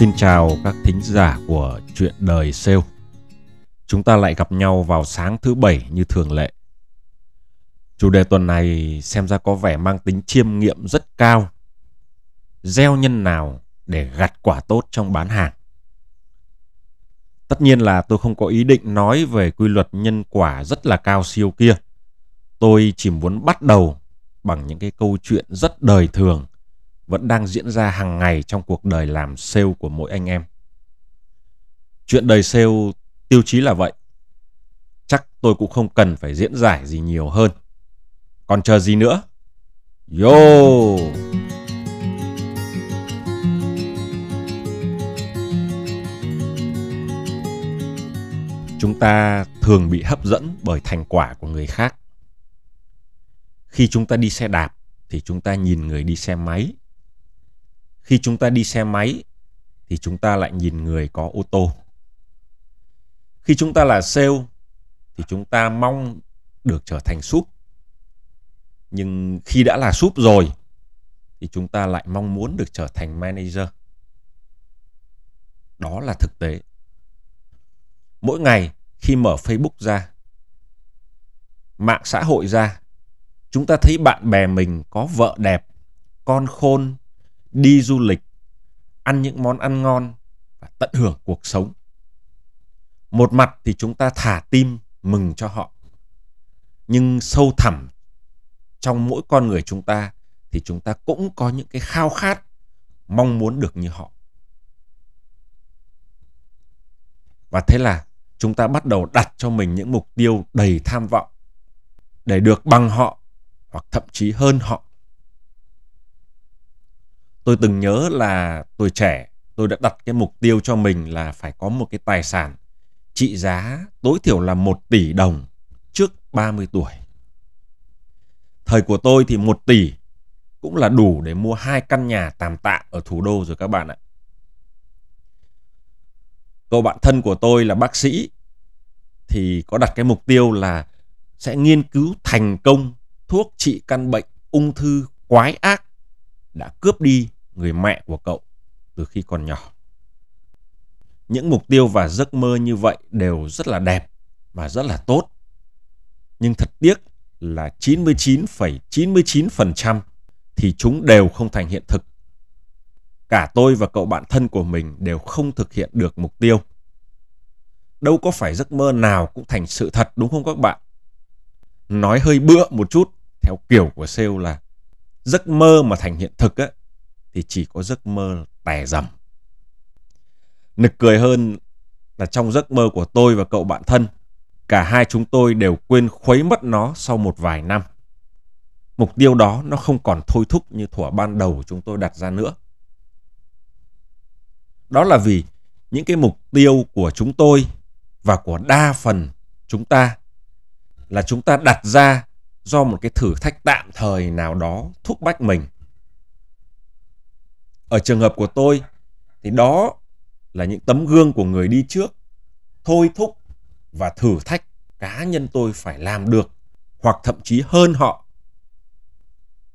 Xin chào các thính giả của Chuyện đời sale. Chúng ta lại gặp nhau vào sáng thứ bảy như thường lệ. Chủ đề tuần này xem ra có vẻ mang tính chiêm nghiệm rất cao. Gieo nhân nào để gặt quả tốt trong bán hàng. Tất nhiên là tôi không có ý định nói về quy luật nhân quả rất là cao siêu kia. Tôi chỉ muốn bắt đầu bằng những cái câu chuyện rất đời thường vẫn đang diễn ra hàng ngày trong cuộc đời làm sale của mỗi anh em. Chuyện đời sale tiêu chí là vậy. Chắc tôi cũng không cần phải diễn giải gì nhiều hơn. Còn chờ gì nữa? Yo! Chúng ta thường bị hấp dẫn bởi thành quả của người khác. Khi chúng ta đi xe đạp thì chúng ta nhìn người đi xe máy khi chúng ta đi xe máy, thì chúng ta lại nhìn người có ô tô. Khi chúng ta là sale, thì chúng ta mong được trở thành súp. Nhưng khi đã là súp rồi, thì chúng ta lại mong muốn được trở thành manager. Đó là thực tế. Mỗi ngày khi mở facebook ra, mạng xã hội ra, chúng ta thấy bạn bè mình có vợ đẹp, con khôn đi du lịch, ăn những món ăn ngon và tận hưởng cuộc sống. Một mặt thì chúng ta thả tim mừng cho họ. Nhưng sâu thẳm trong mỗi con người chúng ta thì chúng ta cũng có những cái khao khát mong muốn được như họ. Và thế là chúng ta bắt đầu đặt cho mình những mục tiêu đầy tham vọng để được bằng họ hoặc thậm chí hơn họ tôi từng nhớ là tuổi trẻ, tôi đã đặt cái mục tiêu cho mình là phải có một cái tài sản trị giá tối thiểu là 1 tỷ đồng trước 30 tuổi. Thời của tôi thì 1 tỷ cũng là đủ để mua hai căn nhà tạm tạ ở thủ đô rồi các bạn ạ. Cậu bạn thân của tôi là bác sĩ thì có đặt cái mục tiêu là sẽ nghiên cứu thành công thuốc trị căn bệnh ung thư quái ác đã cướp đi người mẹ của cậu từ khi còn nhỏ. Những mục tiêu và giấc mơ như vậy đều rất là đẹp và rất là tốt. Nhưng thật tiếc là 99,99% thì chúng đều không thành hiện thực. Cả tôi và cậu bạn thân của mình đều không thực hiện được mục tiêu. Đâu có phải giấc mơ nào cũng thành sự thật đúng không các bạn? Nói hơi bựa một chút theo kiểu của sale là giấc mơ mà thành hiện thực á, thì chỉ có giấc mơ tè dầm. Nực cười hơn là trong giấc mơ của tôi và cậu bạn thân, cả hai chúng tôi đều quên khuấy mất nó sau một vài năm. Mục tiêu đó nó không còn thôi thúc như thuở ban đầu chúng tôi đặt ra nữa. Đó là vì những cái mục tiêu của chúng tôi và của đa phần chúng ta là chúng ta đặt ra do một cái thử thách tạm thời nào đó thúc bách mình ở trường hợp của tôi, thì đó là những tấm gương của người đi trước, thôi thúc và thử thách cá nhân tôi phải làm được, hoặc thậm chí hơn họ.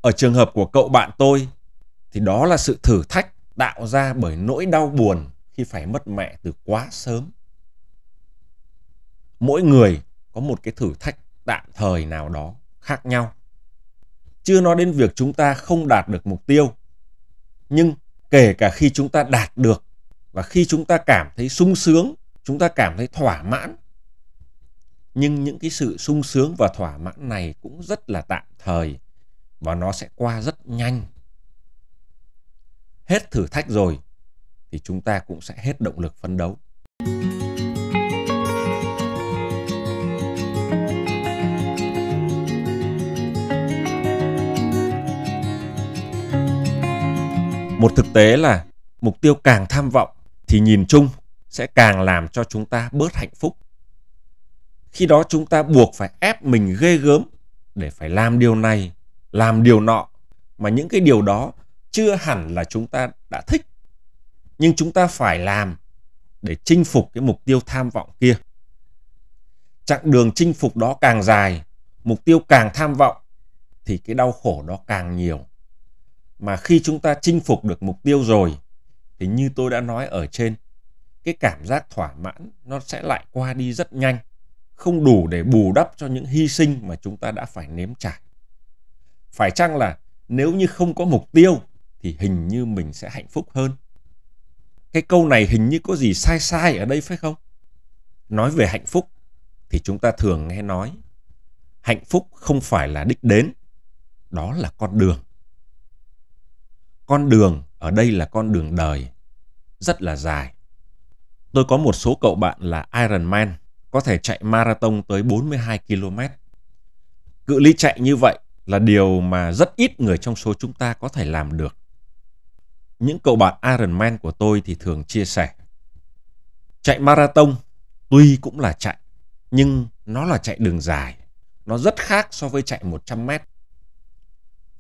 Ở trường hợp của cậu bạn tôi, thì đó là sự thử thách tạo ra bởi nỗi đau buồn khi phải mất mẹ từ quá sớm. Mỗi người có một cái thử thách tạm thời nào đó khác nhau. Chưa nói đến việc chúng ta không đạt được mục tiêu, nhưng kể cả khi chúng ta đạt được và khi chúng ta cảm thấy sung sướng, chúng ta cảm thấy thỏa mãn. Nhưng những cái sự sung sướng và thỏa mãn này cũng rất là tạm thời và nó sẽ qua rất nhanh. Hết thử thách rồi thì chúng ta cũng sẽ hết động lực phấn đấu. Một thực tế là mục tiêu càng tham vọng thì nhìn chung sẽ càng làm cho chúng ta bớt hạnh phúc. Khi đó chúng ta buộc phải ép mình ghê gớm để phải làm điều này, làm điều nọ mà những cái điều đó chưa hẳn là chúng ta đã thích. Nhưng chúng ta phải làm để chinh phục cái mục tiêu tham vọng kia. Chặng đường chinh phục đó càng dài, mục tiêu càng tham vọng thì cái đau khổ đó càng nhiều. Mà khi chúng ta chinh phục được mục tiêu rồi thì như tôi đã nói ở trên, cái cảm giác thỏa mãn nó sẽ lại qua đi rất nhanh, không đủ để bù đắp cho những hy sinh mà chúng ta đã phải nếm trải. Phải chăng là nếu như không có mục tiêu thì hình như mình sẽ hạnh phúc hơn? Cái câu này hình như có gì sai sai ở đây phải không? Nói về hạnh phúc thì chúng ta thường nghe nói hạnh phúc không phải là đích đến, đó là con đường. Con đường ở đây là con đường đời, rất là dài. Tôi có một số cậu bạn là Ironman, có thể chạy marathon tới 42 km. Cự ly chạy như vậy là điều mà rất ít người trong số chúng ta có thể làm được. Những cậu bạn Ironman của tôi thì thường chia sẻ. Chạy marathon tuy cũng là chạy, nhưng nó là chạy đường dài. Nó rất khác so với chạy 100 mét.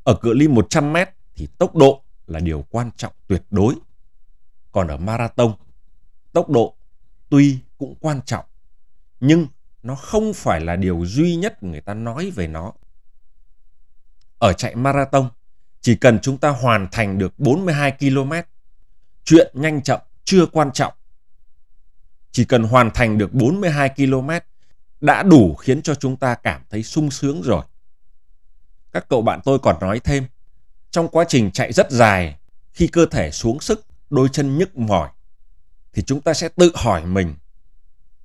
Ở cự ly 100 mét thì tốc độ là điều quan trọng tuyệt đối. Còn ở marathon, tốc độ tuy cũng quan trọng, nhưng nó không phải là điều duy nhất người ta nói về nó. Ở chạy marathon, chỉ cần chúng ta hoàn thành được 42 km, chuyện nhanh chậm chưa quan trọng. Chỉ cần hoàn thành được 42 km đã đủ khiến cho chúng ta cảm thấy sung sướng rồi. Các cậu bạn tôi còn nói thêm, trong quá trình chạy rất dài, khi cơ thể xuống sức, đôi chân nhức mỏi, thì chúng ta sẽ tự hỏi mình,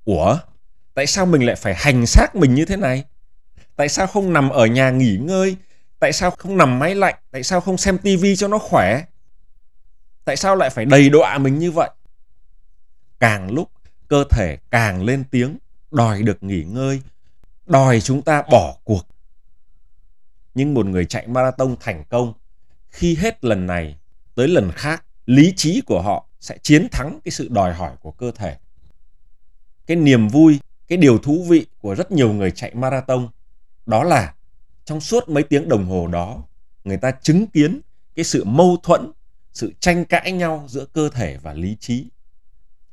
Ủa, tại sao mình lại phải hành xác mình như thế này? Tại sao không nằm ở nhà nghỉ ngơi? Tại sao không nằm máy lạnh? Tại sao không xem tivi cho nó khỏe? Tại sao lại phải đầy đọa mình như vậy? Càng lúc cơ thể càng lên tiếng đòi được nghỉ ngơi, đòi chúng ta bỏ cuộc. Nhưng một người chạy marathon thành công, khi hết lần này tới lần khác, lý trí của họ sẽ chiến thắng cái sự đòi hỏi của cơ thể. Cái niềm vui, cái điều thú vị của rất nhiều người chạy marathon đó là trong suốt mấy tiếng đồng hồ đó, người ta chứng kiến cái sự mâu thuẫn, sự tranh cãi nhau giữa cơ thể và lý trí.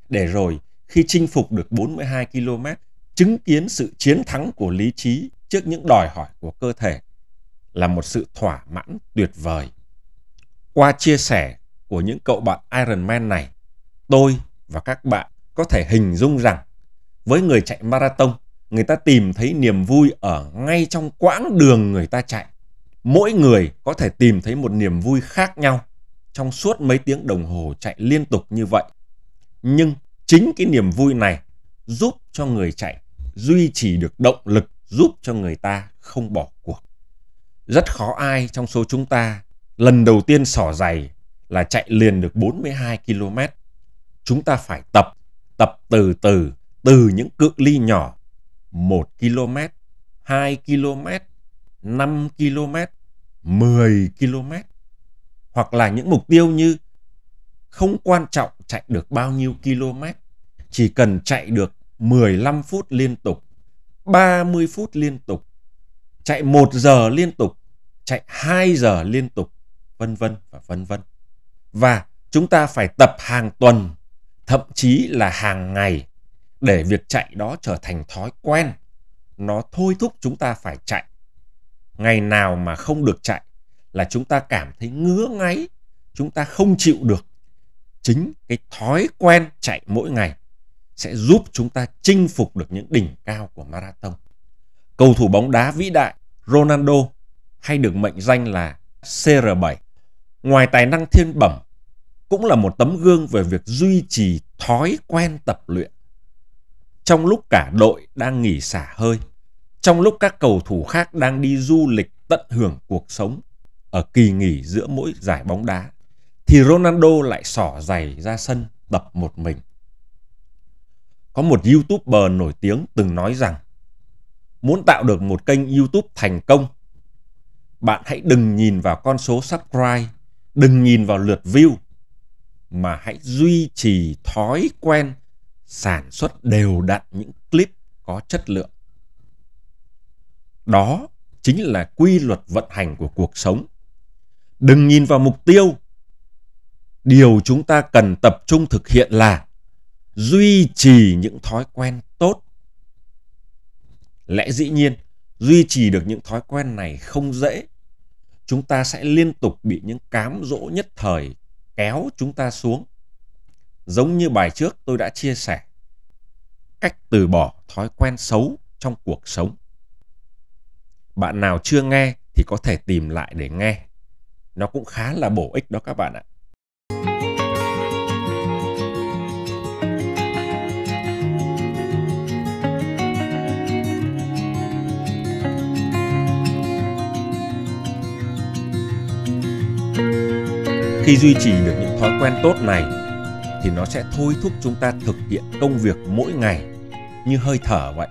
Để rồi khi chinh phục được 42 km, chứng kiến sự chiến thắng của lý trí trước những đòi hỏi của cơ thể là một sự thỏa mãn tuyệt vời. Qua chia sẻ của những cậu bạn Iron Man này, tôi và các bạn có thể hình dung rằng với người chạy marathon, người ta tìm thấy niềm vui ở ngay trong quãng đường người ta chạy. Mỗi người có thể tìm thấy một niềm vui khác nhau trong suốt mấy tiếng đồng hồ chạy liên tục như vậy. Nhưng chính cái niềm vui này giúp cho người chạy duy trì được động lực giúp cho người ta không bỏ cuộc. Rất khó ai trong số chúng ta lần đầu tiên sỏ giày là chạy liền được 42 km. Chúng ta phải tập, tập từ từ, từ những cự ly nhỏ 1 km, 2 km, 5 km, 10 km. Hoặc là những mục tiêu như không quan trọng chạy được bao nhiêu km, chỉ cần chạy được 15 phút liên tục, 30 phút liên tục, chạy 1 giờ liên tục, chạy 2 giờ liên tục, vân vân và vân vân. Và chúng ta phải tập hàng tuần, thậm chí là hàng ngày để việc chạy đó trở thành thói quen. Nó thôi thúc chúng ta phải chạy. Ngày nào mà không được chạy là chúng ta cảm thấy ngứa ngáy, chúng ta không chịu được. Chính cái thói quen chạy mỗi ngày sẽ giúp chúng ta chinh phục được những đỉnh cao của marathon. Cầu thủ bóng đá vĩ đại Ronaldo hay được mệnh danh là CR7. Ngoài tài năng thiên bẩm, cũng là một tấm gương về việc duy trì thói quen tập luyện. Trong lúc cả đội đang nghỉ xả hơi, trong lúc các cầu thủ khác đang đi du lịch tận hưởng cuộc sống ở kỳ nghỉ giữa mỗi giải bóng đá, thì Ronaldo lại xỏ giày ra sân tập một mình. Có một YouTuber nổi tiếng từng nói rằng muốn tạo được một kênh YouTube thành công, bạn hãy đừng nhìn vào con số subscribe, đừng nhìn vào lượt view. mà hãy duy trì thói quen sản xuất đều đặn những clip có chất lượng. Đó chính là quy luật vận hành của cuộc sống. Đừng nhìn vào mục tiêu. Điều chúng ta cần tập trung thực hiện là duy trì những thói quen tốt. Lẽ dĩ nhiên, duy trì được những thói quen này không dễ. Chúng ta sẽ liên tục bị những cám dỗ nhất thời kéo chúng ta xuống. Giống như bài trước tôi đã chia sẻ, cách từ bỏ thói quen xấu trong cuộc sống. Bạn nào chưa nghe thì có thể tìm lại để nghe. Nó cũng khá là bổ ích đó các bạn ạ. Khi duy trì được những thói quen tốt này thì nó sẽ thôi thúc chúng ta thực hiện công việc mỗi ngày như hơi thở vậy.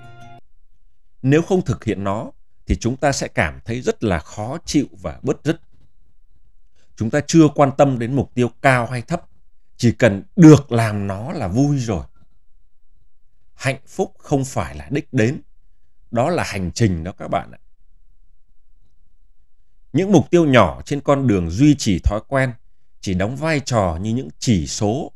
Nếu không thực hiện nó thì chúng ta sẽ cảm thấy rất là khó chịu và bứt rứt. Chúng ta chưa quan tâm đến mục tiêu cao hay thấp, chỉ cần được làm nó là vui rồi. Hạnh phúc không phải là đích đến, đó là hành trình đó các bạn ạ. Những mục tiêu nhỏ trên con đường duy trì thói quen chỉ đóng vai trò như những chỉ số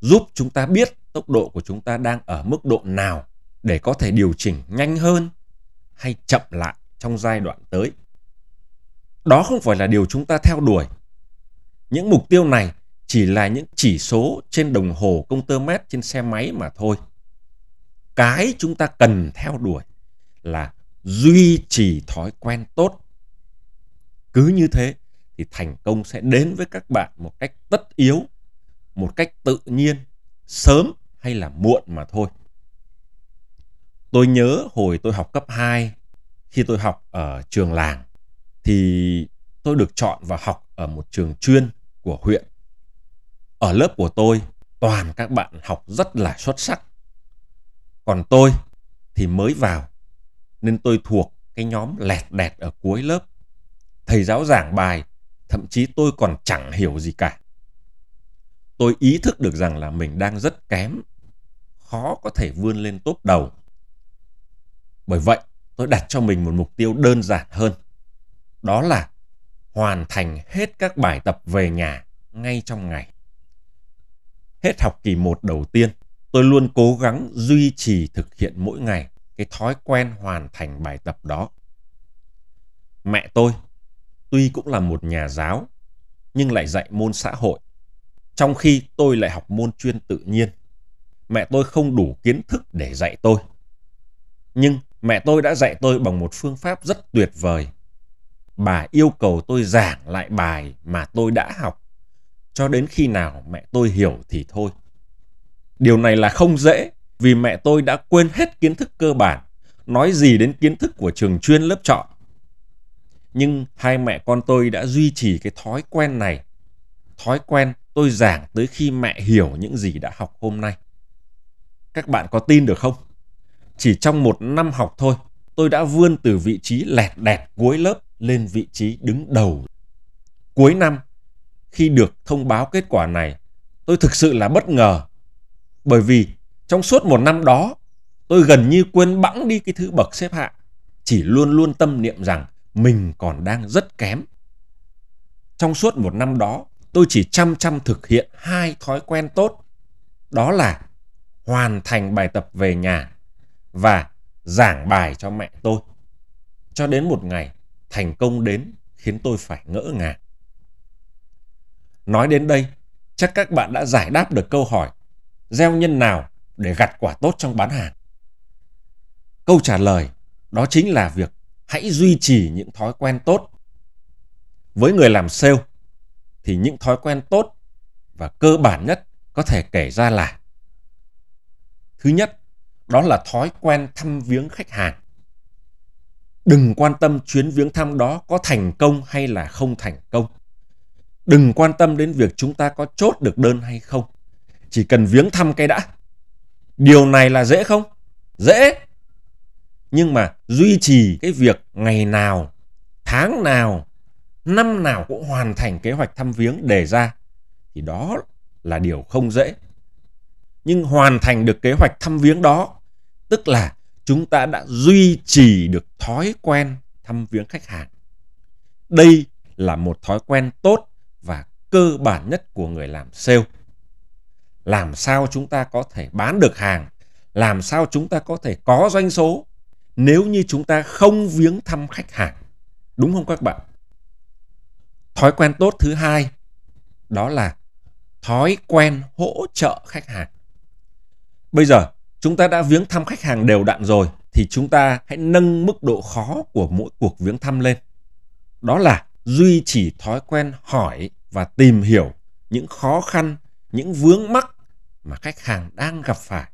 giúp chúng ta biết tốc độ của chúng ta đang ở mức độ nào để có thể điều chỉnh nhanh hơn hay chậm lại trong giai đoạn tới. Đó không phải là điều chúng ta theo đuổi. Những mục tiêu này chỉ là những chỉ số trên đồng hồ công tơ mét trên xe máy mà thôi. Cái chúng ta cần theo đuổi là duy trì thói quen tốt. Cứ như thế thì thành công sẽ đến với các bạn một cách tất yếu, một cách tự nhiên, sớm hay là muộn mà thôi. Tôi nhớ hồi tôi học cấp 2, khi tôi học ở trường làng, thì tôi được chọn vào học ở một trường chuyên của huyện. Ở lớp của tôi, toàn các bạn học rất là xuất sắc. Còn tôi thì mới vào, nên tôi thuộc cái nhóm lẹt đẹt ở cuối lớp. Thầy giáo giảng bài, thậm chí tôi còn chẳng hiểu gì cả. Tôi ý thức được rằng là mình đang rất kém, khó có thể vươn lên tốt đầu. Bởi vậy, tôi đặt cho mình một mục tiêu đơn giản hơn. Đó là hoàn thành hết các bài tập về nhà ngay trong ngày. Hết học kỳ 1 đầu tiên, tôi luôn cố gắng duy trì thực hiện mỗi ngày cái thói quen hoàn thành bài tập đó. Mẹ tôi tuy cũng là một nhà giáo nhưng lại dạy môn xã hội, trong khi tôi lại học môn chuyên tự nhiên. Mẹ tôi không đủ kiến thức để dạy tôi. Nhưng mẹ tôi đã dạy tôi bằng một phương pháp rất tuyệt vời. Bà yêu cầu tôi giảng lại bài mà tôi đã học cho đến khi nào mẹ tôi hiểu thì thôi. Điều này là không dễ vì mẹ tôi đã quên hết kiến thức cơ bản, nói gì đến kiến thức của trường chuyên lớp chọn. Nhưng hai mẹ con tôi đã duy trì cái thói quen này. Thói quen tôi giảng tới khi mẹ hiểu những gì đã học hôm nay. Các bạn có tin được không? Chỉ trong một năm học thôi, tôi đã vươn từ vị trí lẹt đẹt cuối lớp lên vị trí đứng đầu. Cuối năm, khi được thông báo kết quả này, tôi thực sự là bất ngờ. Bởi vì trong suốt một năm đó, tôi gần như quên bẵng đi cái thứ bậc xếp hạng. Chỉ luôn luôn tâm niệm rằng mình còn đang rất kém. Trong suốt một năm đó, tôi chỉ chăm chăm thực hiện hai thói quen tốt. Đó là hoàn thành bài tập về nhà và giảng bài cho mẹ tôi. Cho đến một ngày, thành công đến khiến tôi phải ngỡ ngàng. Nói đến đây, chắc các bạn đã giải đáp được câu hỏi gieo nhân nào để gặt quả tốt trong bán hàng. Câu trả lời đó chính là việc hãy duy trì những thói quen tốt. Với người làm sale thì những thói quen tốt và cơ bản nhất có thể kể ra là Thứ nhất, đó là thói quen thăm viếng khách hàng. Đừng quan tâm chuyến viếng thăm đó có thành công hay là không thành công. Đừng quan tâm đến việc chúng ta có chốt được đơn hay không. Chỉ cần viếng thăm cái đã. Điều này là dễ không? Dễ. Nhưng mà duy trì cái việc ngày nào, tháng nào, năm nào cũng hoàn thành kế hoạch thăm viếng đề ra thì đó là điều không dễ. Nhưng hoàn thành được kế hoạch thăm viếng đó, tức là chúng ta đã duy trì được thói quen thăm viếng khách hàng. Đây là một thói quen tốt và cơ bản nhất của người làm sale. Làm sao chúng ta có thể bán được hàng, làm sao chúng ta có thể có doanh số nếu như chúng ta không viếng thăm khách hàng. Đúng không các bạn? Thói quen tốt thứ hai đó là thói quen hỗ trợ khách hàng. Bây giờ chúng ta đã viếng thăm khách hàng đều đặn rồi thì chúng ta hãy nâng mức độ khó của mỗi cuộc viếng thăm lên. Đó là duy trì thói quen hỏi và tìm hiểu những khó khăn, những vướng mắc mà khách hàng đang gặp phải.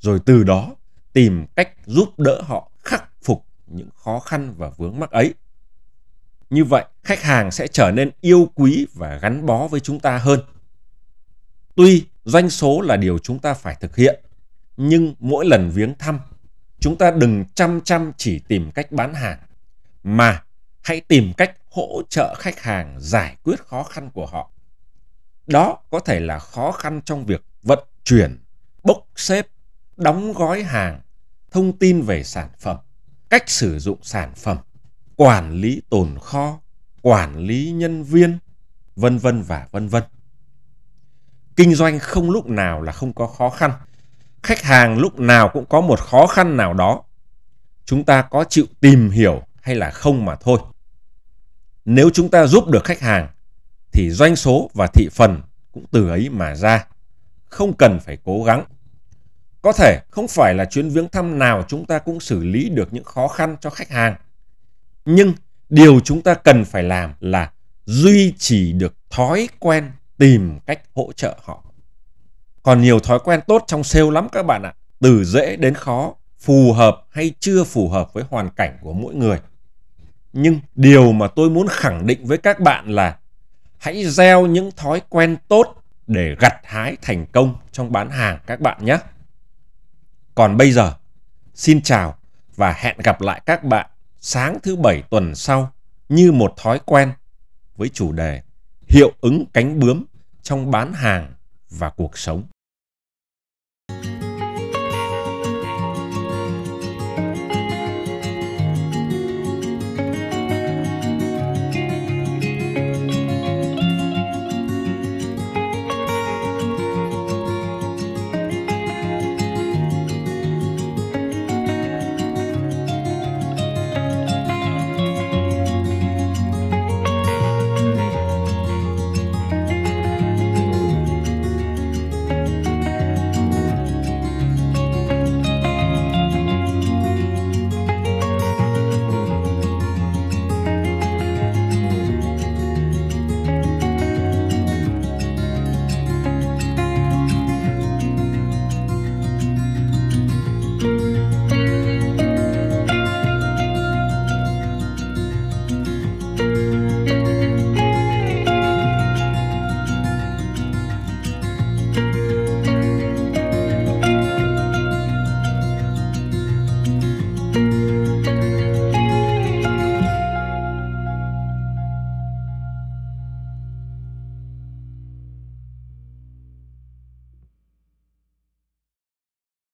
Rồi từ đó tìm cách giúp đỡ họ khắc phục những khó khăn và vướng mắc ấy. Như vậy, khách hàng sẽ trở nên yêu quý và gắn bó với chúng ta hơn. Tuy doanh số là điều chúng ta phải thực hiện, nhưng mỗi lần viếng thăm, chúng ta đừng chăm chăm chỉ tìm cách bán hàng, mà hãy tìm cách hỗ trợ khách hàng giải quyết khó khăn của họ. Đó có thể là khó khăn trong việc vận chuyển, bốc xếp, đóng gói hàng, thông tin về sản phẩm, cách sử dụng sản phẩm, quản lý tồn kho, quản lý nhân viên, vân vân và vân vân. Kinh doanh không lúc nào là không có khó khăn. Khách hàng lúc nào cũng có một khó khăn nào đó. Chúng ta có chịu tìm hiểu hay là không mà thôi. Nếu chúng ta giúp được khách hàng thì doanh số và thị phần cũng từ ấy mà ra. Không cần phải cố gắng. Có thể không phải là chuyến viếng thăm nào chúng ta cũng xử lý được những khó khăn cho khách hàng. Nhưng điều chúng ta cần phải làm là duy trì được thói quen tìm cách hỗ trợ họ. Còn nhiều thói quen tốt trong sale lắm các bạn ạ. Từ dễ đến khó, phù hợp hay chưa phù hợp với hoàn cảnh của mỗi người. Nhưng điều mà tôi muốn khẳng định với các bạn là hãy gieo những thói quen tốt để gặt hái thành công trong bán hàng các bạn nhé. Còn bây giờ, xin chào và hẹn gặp lại các bạn sáng thứ bảy tuần sau như một thói quen với chủ đề hiệu ứng cánh bướm trong bán hàng và cuộc sống.